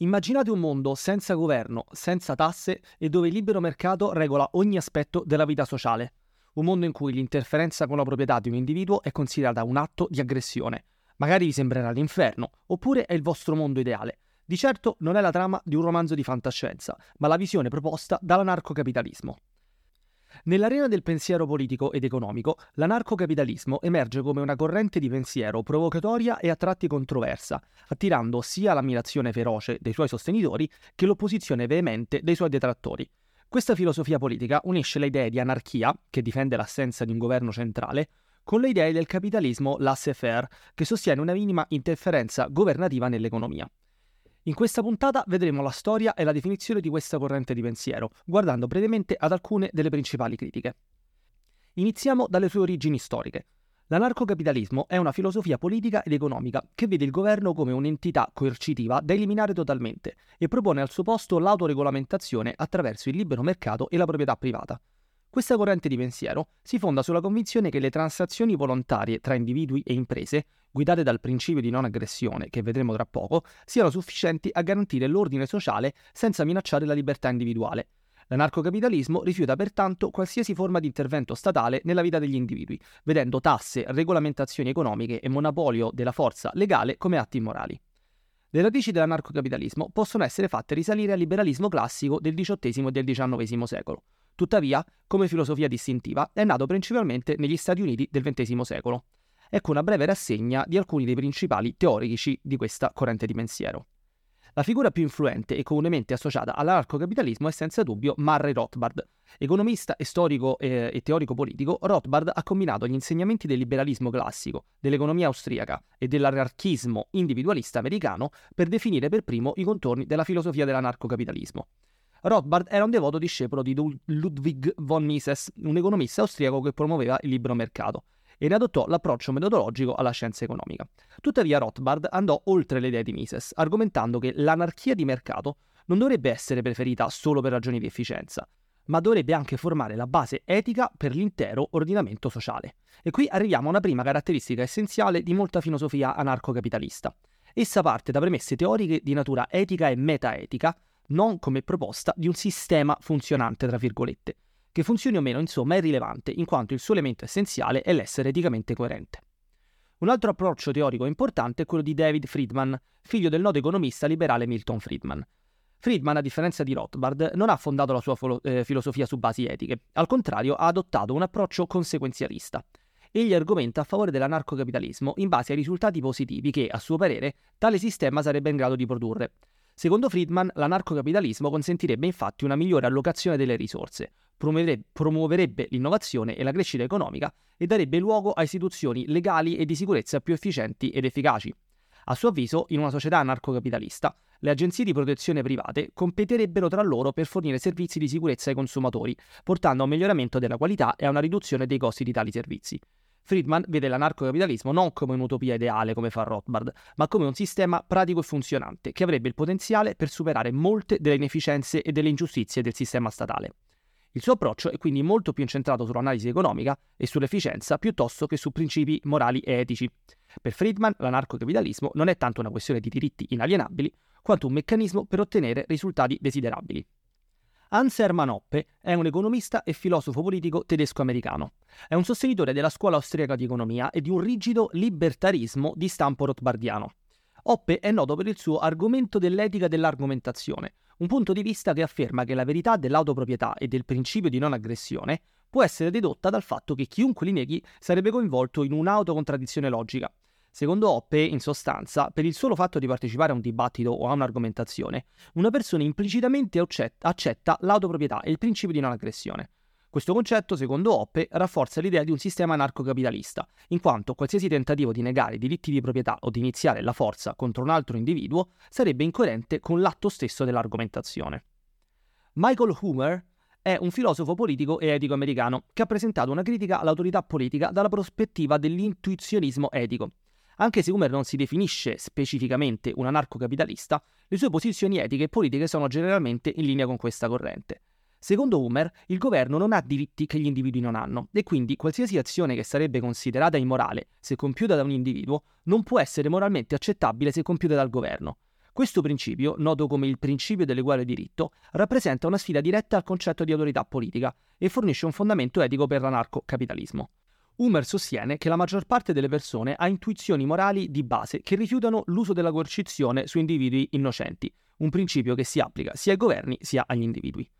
Immaginate un mondo senza governo, senza tasse e dove il libero mercato regola ogni aspetto della vita sociale. Un mondo in cui l'interferenza con la proprietà di un individuo è considerata un atto di aggressione. Magari vi sembrerà l'inferno, oppure è il vostro mondo ideale. Di certo non è la trama di un romanzo di fantascienza, ma la visione proposta dall'anarcocapitalismo. Nell'arena del pensiero politico ed economico, l'anarcocapitalismo emerge come una corrente di pensiero provocatoria e a tratti controversa, attirando sia l'ammirazione feroce dei suoi sostenitori che l'opposizione veemente dei suoi detrattori. Questa filosofia politica unisce le idee di anarchia, che difende l'assenza di un governo centrale, con le idee del capitalismo laissez-faire, che sostiene una minima interferenza governativa nell'economia. In questa puntata vedremo la storia e la definizione di questa corrente di pensiero, guardando brevemente ad alcune delle principali critiche. Iniziamo dalle sue origini storiche. L'anarcocapitalismo è una filosofia politica ed economica che vede il governo come un'entità coercitiva da eliminare totalmente e propone al suo posto l'autoregolamentazione attraverso il libero mercato e la proprietà privata. Questa corrente di pensiero si fonda sulla convinzione che le transazioni volontarie tra individui e imprese, guidate dal principio di non aggressione, che vedremo tra poco, siano sufficienti a garantire l'ordine sociale senza minacciare la libertà individuale. L'anarcocapitalismo rifiuta pertanto qualsiasi forma di intervento statale nella vita degli individui, vedendo tasse, regolamentazioni economiche e monopolio della forza legale come atti immorali. Le radici dell'anarcocapitalismo possono essere fatte risalire al liberalismo classico del XVIII e del XIX secolo. Tuttavia, come filosofia distintiva, è nato principalmente negli Stati Uniti del XX secolo. Ecco una breve rassegna di alcuni dei principali teorici di questa corrente di pensiero. La figura più influente e comunemente associata all'anarcocapitalismo è senza dubbio Murray Rothbard. Economista e storico eh, e teorico politico, Rothbard ha combinato gli insegnamenti del liberalismo classico, dell'economia austriaca e dell'anarchismo individualista americano per definire per primo i contorni della filosofia dell'anarcocapitalismo. Rothbard era un devoto discepolo di Ludwig von Mises, un economista austriaco che promuoveva il libero mercato e ne adottò l'approccio metodologico alla scienza economica. Tuttavia Rothbard andò oltre le idee di Mises, argomentando che l'anarchia di mercato non dovrebbe essere preferita solo per ragioni di efficienza, ma dovrebbe anche formare la base etica per l'intero ordinamento sociale. E qui arriviamo a una prima caratteristica essenziale di molta filosofia anarcocapitalista. Essa parte da premesse teoriche di natura etica e metaetica, non come proposta di un sistema funzionante, tra virgolette. Che funzioni o meno, insomma, è rilevante, in quanto il suo elemento essenziale è l'essere eticamente coerente. Un altro approccio teorico importante è quello di David Friedman, figlio del noto economista liberale Milton Friedman. Friedman, a differenza di Rothbard, non ha fondato la sua filo- eh, filosofia su basi etiche, al contrario ha adottato un approccio conseguenzialista. Egli argomenta a favore dell'anarcocapitalismo in base ai risultati positivi che, a suo parere, tale sistema sarebbe in grado di produrre. Secondo Friedman, l'anarcocapitalismo consentirebbe infatti una migliore allocazione delle risorse, promuoverebbe l'innovazione e la crescita economica e darebbe luogo a istituzioni legali e di sicurezza più efficienti ed efficaci. A suo avviso, in una società anarcocapitalista, le agenzie di protezione private competerebbero tra loro per fornire servizi di sicurezza ai consumatori, portando a un miglioramento della qualità e a una riduzione dei costi di tali servizi. Friedman vede l'anarcocapitalismo non come un'utopia ideale come fa Rothbard, ma come un sistema pratico e funzionante che avrebbe il potenziale per superare molte delle inefficienze e delle ingiustizie del sistema statale. Il suo approccio è quindi molto più incentrato sull'analisi economica e sull'efficienza piuttosto che su principi morali e etici. Per Friedman l'anarcocapitalismo non è tanto una questione di diritti inalienabili, quanto un meccanismo per ottenere risultati desiderabili. Hans Hermann Hoppe è un economista e filosofo politico tedesco-americano. È un sostenitore della scuola austriaca di economia e di un rigido libertarismo di stampo rothbardiano. Hoppe è noto per il suo argomento dell'etica dell'argomentazione, un punto di vista che afferma che la verità dell'autoproprietà e del principio di non aggressione può essere dedotta dal fatto che chiunque li neghi sarebbe coinvolto in un'autocontraddizione logica, Secondo Hoppe, in sostanza, per il solo fatto di partecipare a un dibattito o a un'argomentazione, una persona implicitamente accetta l'autoproprietà e il principio di non aggressione. Questo concetto, secondo Hoppe, rafforza l'idea di un sistema anarcocapitalista, in quanto qualsiasi tentativo di negare i diritti di proprietà o di iniziare la forza contro un altro individuo sarebbe incoerente con l'atto stesso dell'argomentazione. Michael Humer è un filosofo politico e etico americano che ha presentato una critica all'autorità politica dalla prospettiva dell'intuizionismo etico. Anche se Humer non si definisce specificamente un anarcocapitalista, le sue posizioni etiche e politiche sono generalmente in linea con questa corrente. Secondo Humer, il governo non ha diritti che gli individui non hanno, e quindi qualsiasi azione che sarebbe considerata immorale se compiuta da un individuo non può essere moralmente accettabile se compiuta dal governo. Questo principio, noto come il principio dell'eguale diritto, rappresenta una sfida diretta al concetto di autorità politica e fornisce un fondamento etico per l'anarcocapitalismo. Humer sostiene che la maggior parte delle persone ha intuizioni morali di base che rifiutano l'uso della coercizione su individui innocenti, un principio che si applica sia ai governi sia agli individui.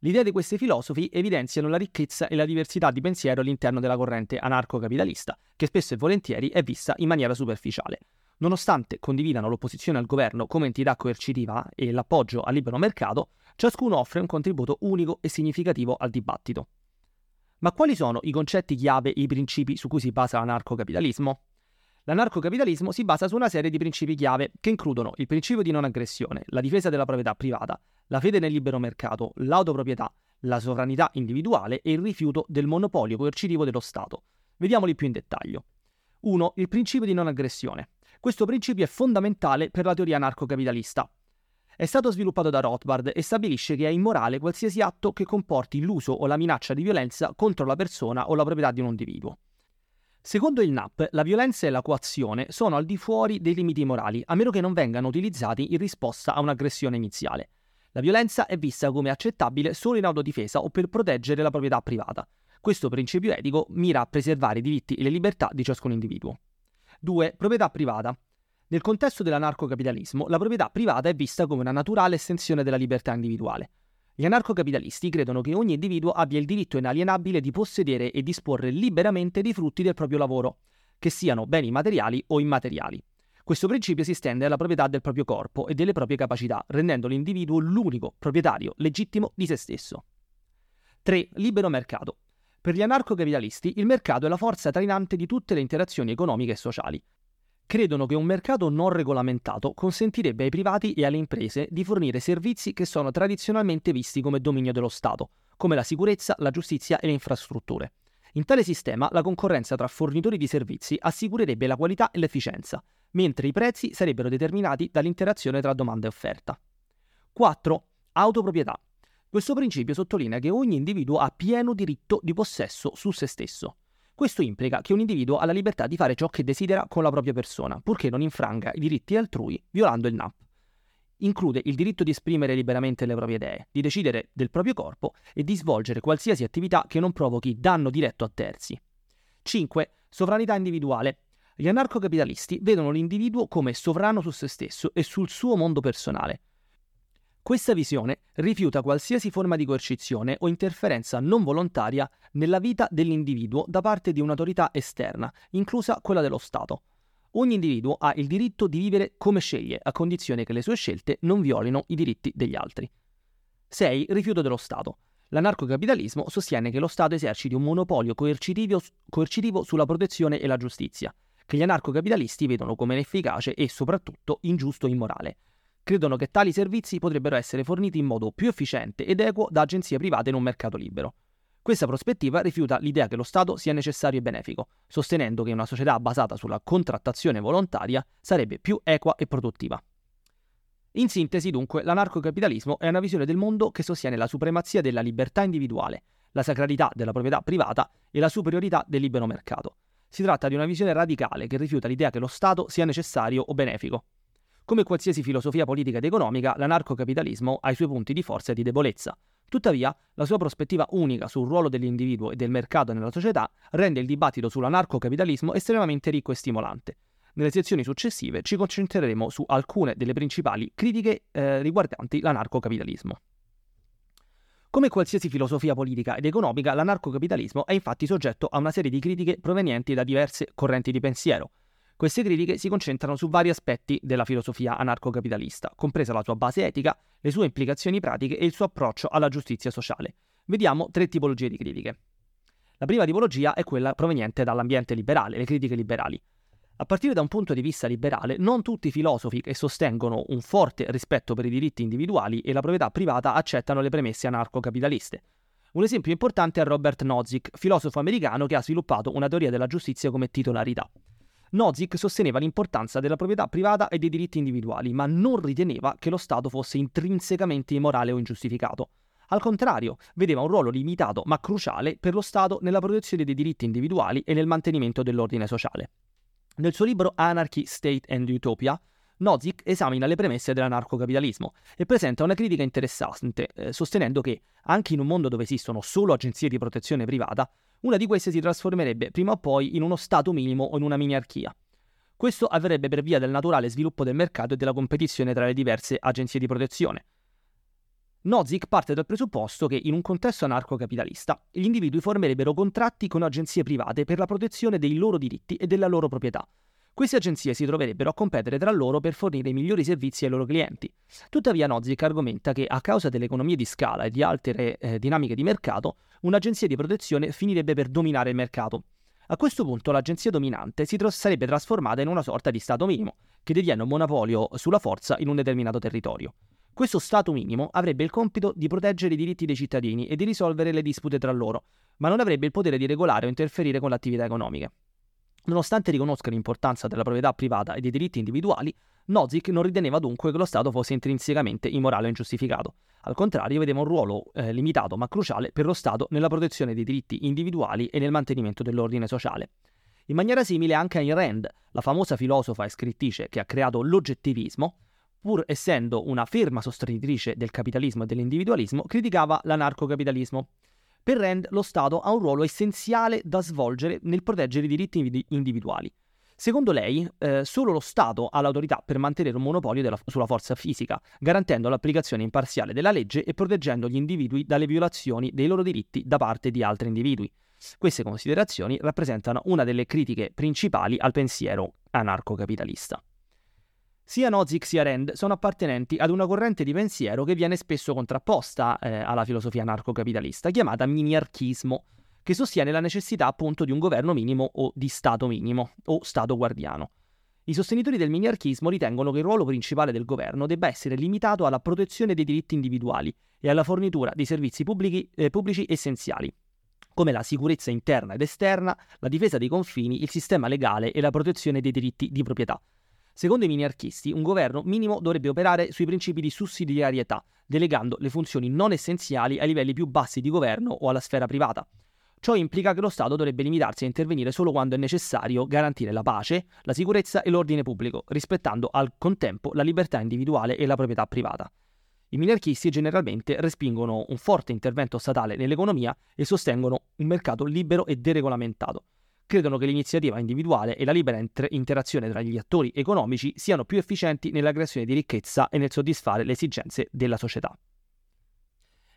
L'idea di questi filosofi evidenziano la ricchezza e la diversità di pensiero all'interno della corrente anarcocapitalista, che spesso e volentieri è vista in maniera superficiale. Nonostante condividano l'opposizione al governo come entità coercitiva e l'appoggio al libero mercato, ciascuno offre un contributo unico e significativo al dibattito. Ma quali sono i concetti chiave e i principi su cui si basa l'anarcocapitalismo? L'anarcocapitalismo si basa su una serie di principi chiave che includono il principio di non aggressione, la difesa della proprietà privata, la fede nel libero mercato, l'autoproprietà, la sovranità individuale e il rifiuto del monopolio coercitivo dello Stato. Vediamoli più in dettaglio. 1. Il principio di non aggressione. Questo principio è fondamentale per la teoria anarcocapitalista. È stato sviluppato da Rothbard e stabilisce che è immorale qualsiasi atto che comporti l'uso o la minaccia di violenza contro la persona o la proprietà di un individuo. Secondo il NAP, la violenza e la coazione sono al di fuori dei limiti morali, a meno che non vengano utilizzati in risposta a un'aggressione iniziale. La violenza è vista come accettabile solo in autodifesa o per proteggere la proprietà privata. Questo principio etico mira a preservare i diritti e le libertà di ciascun individuo. 2. Proprietà privata. Nel contesto dell'anarcocapitalismo, la proprietà privata è vista come una naturale estensione della libertà individuale. Gli anarcocapitalisti credono che ogni individuo abbia il diritto inalienabile di possedere e disporre liberamente dei frutti del proprio lavoro, che siano beni materiali o immateriali. Questo principio si estende alla proprietà del proprio corpo e delle proprie capacità, rendendo l'individuo l'unico proprietario legittimo di se stesso. 3. Libero mercato. Per gli anarcocapitalisti il mercato è la forza trainante di tutte le interazioni economiche e sociali. Credono che un mercato non regolamentato consentirebbe ai privati e alle imprese di fornire servizi che sono tradizionalmente visti come dominio dello Stato, come la sicurezza, la giustizia e le infrastrutture. In tale sistema la concorrenza tra fornitori di servizi assicurerebbe la qualità e l'efficienza, mentre i prezzi sarebbero determinati dall'interazione tra domanda e offerta. 4. Autoproprietà. Questo principio sottolinea che ogni individuo ha pieno diritto di possesso su se stesso. Questo implica che un individuo ha la libertà di fare ciò che desidera con la propria persona, purché non infranga i diritti altrui violando il NAP. Include il diritto di esprimere liberamente le proprie idee, di decidere del proprio corpo e di svolgere qualsiasi attività che non provochi danno diretto a terzi. 5. Sovranità individuale. Gli anarcocapitalisti vedono l'individuo come sovrano su se stesso e sul suo mondo personale, questa visione rifiuta qualsiasi forma di coercizione o interferenza non volontaria nella vita dell'individuo da parte di un'autorità esterna, inclusa quella dello Stato. Ogni individuo ha il diritto di vivere come sceglie, a condizione che le sue scelte non violino i diritti degli altri. 6. Rifiuto dello Stato. L'anarcocapitalismo sostiene che lo Stato eserciti un monopolio coercitivo, coercitivo sulla protezione e la giustizia, che gli anarcocapitalisti vedono come inefficace e soprattutto ingiusto e immorale credono che tali servizi potrebbero essere forniti in modo più efficiente ed equo da agenzie private in un mercato libero. Questa prospettiva rifiuta l'idea che lo Stato sia necessario e benefico, sostenendo che una società basata sulla contrattazione volontaria sarebbe più equa e produttiva. In sintesi, dunque, l'anarcocapitalismo è una visione del mondo che sostiene la supremazia della libertà individuale, la sacralità della proprietà privata e la superiorità del libero mercato. Si tratta di una visione radicale che rifiuta l'idea che lo Stato sia necessario o benefico, come qualsiasi filosofia politica ed economica, l'anarcocapitalismo ha i suoi punti di forza e di debolezza. Tuttavia, la sua prospettiva unica sul ruolo dell'individuo e del mercato nella società rende il dibattito sull'anarcocapitalismo estremamente ricco e stimolante. Nelle sezioni successive ci concentreremo su alcune delle principali critiche eh, riguardanti l'anarcocapitalismo. Come qualsiasi filosofia politica ed economica, l'anarcocapitalismo è infatti soggetto a una serie di critiche provenienti da diverse correnti di pensiero, queste critiche si concentrano su vari aspetti della filosofia anarcocapitalista, compresa la sua base etica, le sue implicazioni pratiche e il suo approccio alla giustizia sociale. Vediamo tre tipologie di critiche. La prima tipologia è quella proveniente dall'ambiente liberale, le critiche liberali. A partire da un punto di vista liberale, non tutti i filosofi che sostengono un forte rispetto per i diritti individuali e la proprietà privata accettano le premesse anarcocapitaliste. Un esempio importante è Robert Nozick, filosofo americano che ha sviluppato una teoria della giustizia come titolarità. Nozick sosteneva l'importanza della proprietà privata e dei diritti individuali, ma non riteneva che lo Stato fosse intrinsecamente immorale o ingiustificato. Al contrario, vedeva un ruolo limitato ma cruciale per lo Stato nella protezione dei diritti individuali e nel mantenimento dell'ordine sociale. Nel suo libro Anarchy, State and Utopia, Nozick esamina le premesse dell'anarcocapitalismo e presenta una critica interessante, eh, sostenendo che, anche in un mondo dove esistono solo agenzie di protezione privata, una di queste si trasformerebbe prima o poi in uno stato minimo o in una miniarchia. Questo avverrebbe per via del naturale sviluppo del mercato e della competizione tra le diverse agenzie di protezione. Nozick parte dal presupposto che in un contesto anarcocapitalista gli individui formerebbero contratti con agenzie private per la protezione dei loro diritti e della loro proprietà, queste agenzie si troverebbero a competere tra loro per fornire i migliori servizi ai loro clienti. Tuttavia Nozick argomenta che a causa delle economie di scala e di altre eh, dinamiche di mercato, un'agenzia di protezione finirebbe per dominare il mercato. A questo punto l'agenzia dominante si tro- sarebbe trasformata in una sorta di Stato minimo, che detiene un monopolio sulla forza in un determinato territorio. Questo Stato minimo avrebbe il compito di proteggere i diritti dei cittadini e di risolvere le dispute tra loro, ma non avrebbe il potere di regolare o interferire con le attività economiche. Nonostante riconosca l'importanza della proprietà privata e dei diritti individuali, Nozick non riteneva dunque che lo Stato fosse intrinsecamente immorale o ingiustificato. Al contrario, vedeva un ruolo eh, limitato ma cruciale per lo Stato nella protezione dei diritti individuali e nel mantenimento dell'ordine sociale. In maniera simile anche Ayn Rand, la famosa filosofa e scrittrice che ha creato l'oggettivismo, pur essendo una ferma sostenitrice del capitalismo e dell'individualismo, criticava l'anarcocapitalismo. Per Rand lo Stato ha un ruolo essenziale da svolgere nel proteggere i diritti individuali. Secondo lei, eh, solo lo Stato ha l'autorità per mantenere un monopolio della, sulla forza fisica, garantendo l'applicazione imparziale della legge e proteggendo gli individui dalle violazioni dei loro diritti da parte di altri individui. Queste considerazioni rappresentano una delle critiche principali al pensiero anarcocapitalista. Sia Nozick sia Rand sono appartenenti ad una corrente di pensiero che viene spesso contrapposta eh, alla filosofia anarcocapitalista, chiamata miniarchismo, che sostiene la necessità appunto di un governo minimo o di Stato minimo o Stato guardiano. I sostenitori del miniarchismo ritengono che il ruolo principale del governo debba essere limitato alla protezione dei diritti individuali e alla fornitura di servizi pubblici, eh, pubblici essenziali, come la sicurezza interna ed esterna, la difesa dei confini, il sistema legale e la protezione dei diritti di proprietà. Secondo i miniarchisti, un governo minimo dovrebbe operare sui principi di sussidiarietà, delegando le funzioni non essenziali ai livelli più bassi di governo o alla sfera privata. Ciò implica che lo Stato dovrebbe limitarsi a intervenire solo quando è necessario garantire la pace, la sicurezza e l'ordine pubblico, rispettando al contempo la libertà individuale e la proprietà privata. I minarchisti generalmente respingono un forte intervento statale nell'economia e sostengono un mercato libero e deregolamentato credono che l'iniziativa individuale e la libera inter- interazione tra gli attori economici siano più efficienti nella creazione di ricchezza e nel soddisfare le esigenze della società.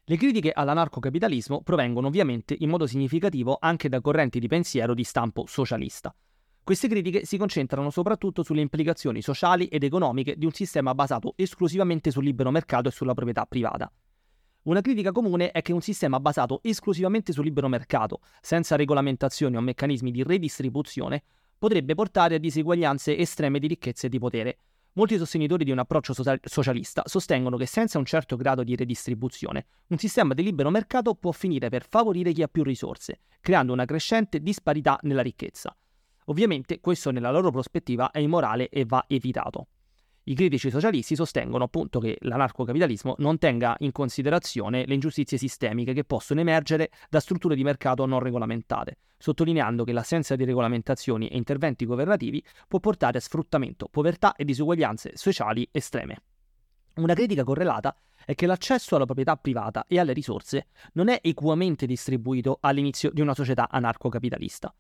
Le critiche all'anarcocapitalismo provengono ovviamente in modo significativo anche da correnti di pensiero di stampo socialista. Queste critiche si concentrano soprattutto sulle implicazioni sociali ed economiche di un sistema basato esclusivamente sul libero mercato e sulla proprietà privata. Una critica comune è che un sistema basato esclusivamente sul libero mercato, senza regolamentazioni o meccanismi di redistribuzione, potrebbe portare a diseguaglianze estreme di ricchezza e di potere. Molti sostenitori di un approccio socialista sostengono che senza un certo grado di redistribuzione, un sistema di libero mercato può finire per favorire chi ha più risorse, creando una crescente disparità nella ricchezza. Ovviamente questo nella loro prospettiva è immorale e va evitato. I critici socialisti sostengono appunto che l'anarcocapitalismo non tenga in considerazione le ingiustizie sistemiche che possono emergere da strutture di mercato non regolamentate, sottolineando che l'assenza di regolamentazioni e interventi governativi può portare a sfruttamento, povertà e disuguaglianze sociali estreme. Una critica correlata è che l'accesso alla proprietà privata e alle risorse non è equamente distribuito all'inizio di una società anarcocapitalista.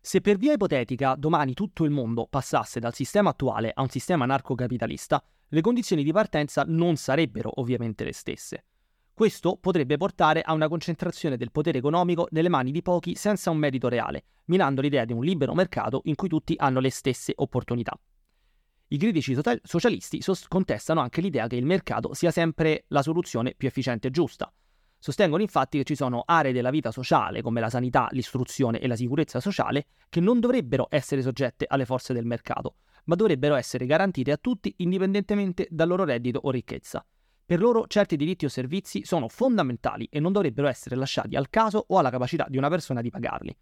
Se per via ipotetica domani tutto il mondo passasse dal sistema attuale a un sistema anarcocapitalista, le condizioni di partenza non sarebbero ovviamente le stesse. Questo potrebbe portare a una concentrazione del potere economico nelle mani di pochi senza un merito reale, minando l'idea di un libero mercato in cui tutti hanno le stesse opportunità. I critici socialisti contestano anche l'idea che il mercato sia sempre la soluzione più efficiente e giusta, Sostengono infatti che ci sono aree della vita sociale, come la sanità, l'istruzione e la sicurezza sociale, che non dovrebbero essere soggette alle forze del mercato, ma dovrebbero essere garantite a tutti indipendentemente dal loro reddito o ricchezza. Per loro certi diritti o servizi sono fondamentali e non dovrebbero essere lasciati al caso o alla capacità di una persona di pagarli.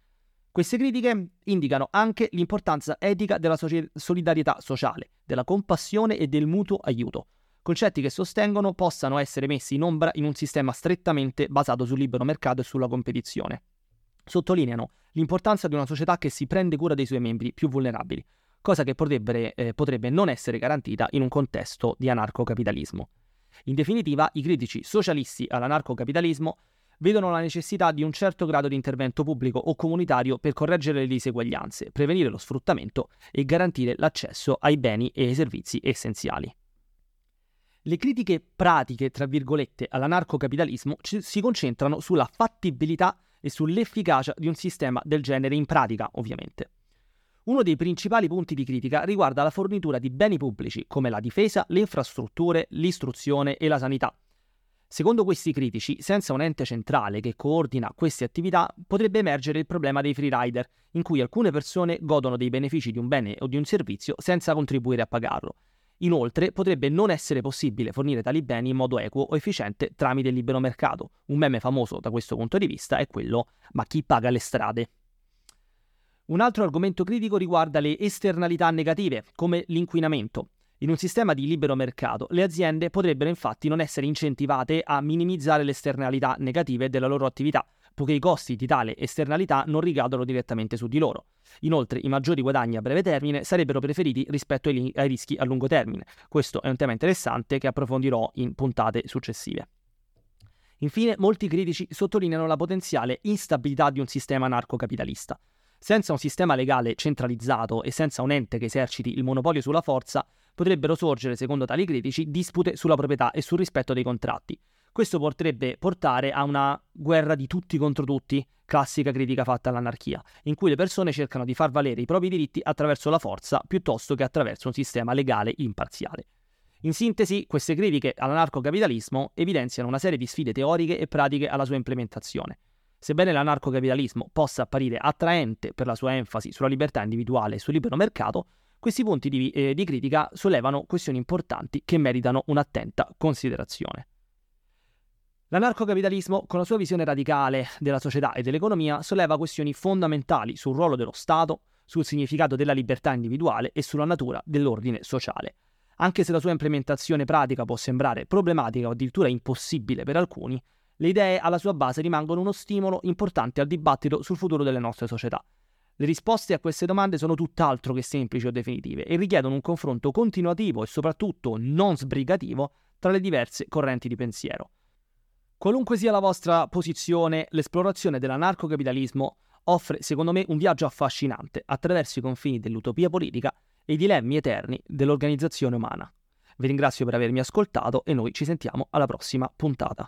Queste critiche indicano anche l'importanza etica della solidarietà sociale, della compassione e del mutuo aiuto, concetti che sostengono possano essere messi in ombra in un sistema strettamente basato sul libero mercato e sulla competizione. Sottolineano l'importanza di una società che si prende cura dei suoi membri più vulnerabili, cosa che potrebbe, eh, potrebbe non essere garantita in un contesto di anarcocapitalismo. In definitiva, i critici socialisti all'anarcocapitalismo vedono la necessità di un certo grado di intervento pubblico o comunitario per correggere le diseguaglianze, prevenire lo sfruttamento e garantire l'accesso ai beni e ai servizi essenziali. Le critiche pratiche, tra virgolette, all'anarcocapitalismo si concentrano sulla fattibilità e sull'efficacia di un sistema del genere in pratica, ovviamente. Uno dei principali punti di critica riguarda la fornitura di beni pubblici come la difesa, le infrastrutture, l'istruzione e la sanità. Secondo questi critici, senza un ente centrale che coordina queste attività, potrebbe emergere il problema dei free rider, in cui alcune persone godono dei benefici di un bene o di un servizio senza contribuire a pagarlo. Inoltre, potrebbe non essere possibile fornire tali beni in modo equo o efficiente tramite il libero mercato. Un meme famoso da questo punto di vista è quello ma chi paga le strade? Un altro argomento critico riguarda le esternalità negative, come l'inquinamento. In un sistema di libero mercato, le aziende potrebbero infatti non essere incentivate a minimizzare le esternalità negative della loro attività, poiché i costi di tale esternalità non ricadono direttamente su di loro. Inoltre, i maggiori guadagni a breve termine sarebbero preferiti rispetto ai, ai rischi a lungo termine. Questo è un tema interessante che approfondirò in puntate successive. Infine, molti critici sottolineano la potenziale instabilità di un sistema anarcocapitalista. Senza un sistema legale centralizzato e senza un ente che eserciti il monopolio sulla forza, potrebbero sorgere, secondo tali critici, dispute sulla proprietà e sul rispetto dei contratti. Questo potrebbe portare a una guerra di tutti contro tutti, classica critica fatta all'anarchia, in cui le persone cercano di far valere i propri diritti attraverso la forza piuttosto che attraverso un sistema legale imparziale. In sintesi, queste critiche all'anarcocapitalismo evidenziano una serie di sfide teoriche e pratiche alla sua implementazione. Sebbene l'anarcocapitalismo possa apparire attraente per la sua enfasi sulla libertà individuale e sul libero mercato, questi punti di, eh, di critica sollevano questioni importanti che meritano un'attenta considerazione. L'anarcocapitalismo, con la sua visione radicale della società e dell'economia, solleva questioni fondamentali sul ruolo dello Stato, sul significato della libertà individuale e sulla natura dell'ordine sociale. Anche se la sua implementazione pratica può sembrare problematica o addirittura impossibile per alcuni, le idee alla sua base rimangono uno stimolo importante al dibattito sul futuro delle nostre società. Le risposte a queste domande sono tutt'altro che semplici o definitive e richiedono un confronto continuativo e soprattutto non sbrigativo tra le diverse correnti di pensiero. Qualunque sia la vostra posizione, l'esplorazione dell'anarcocapitalismo offre, secondo me, un viaggio affascinante attraverso i confini dell'utopia politica e i dilemmi eterni dell'organizzazione umana. Vi ringrazio per avermi ascoltato e noi ci sentiamo alla prossima puntata.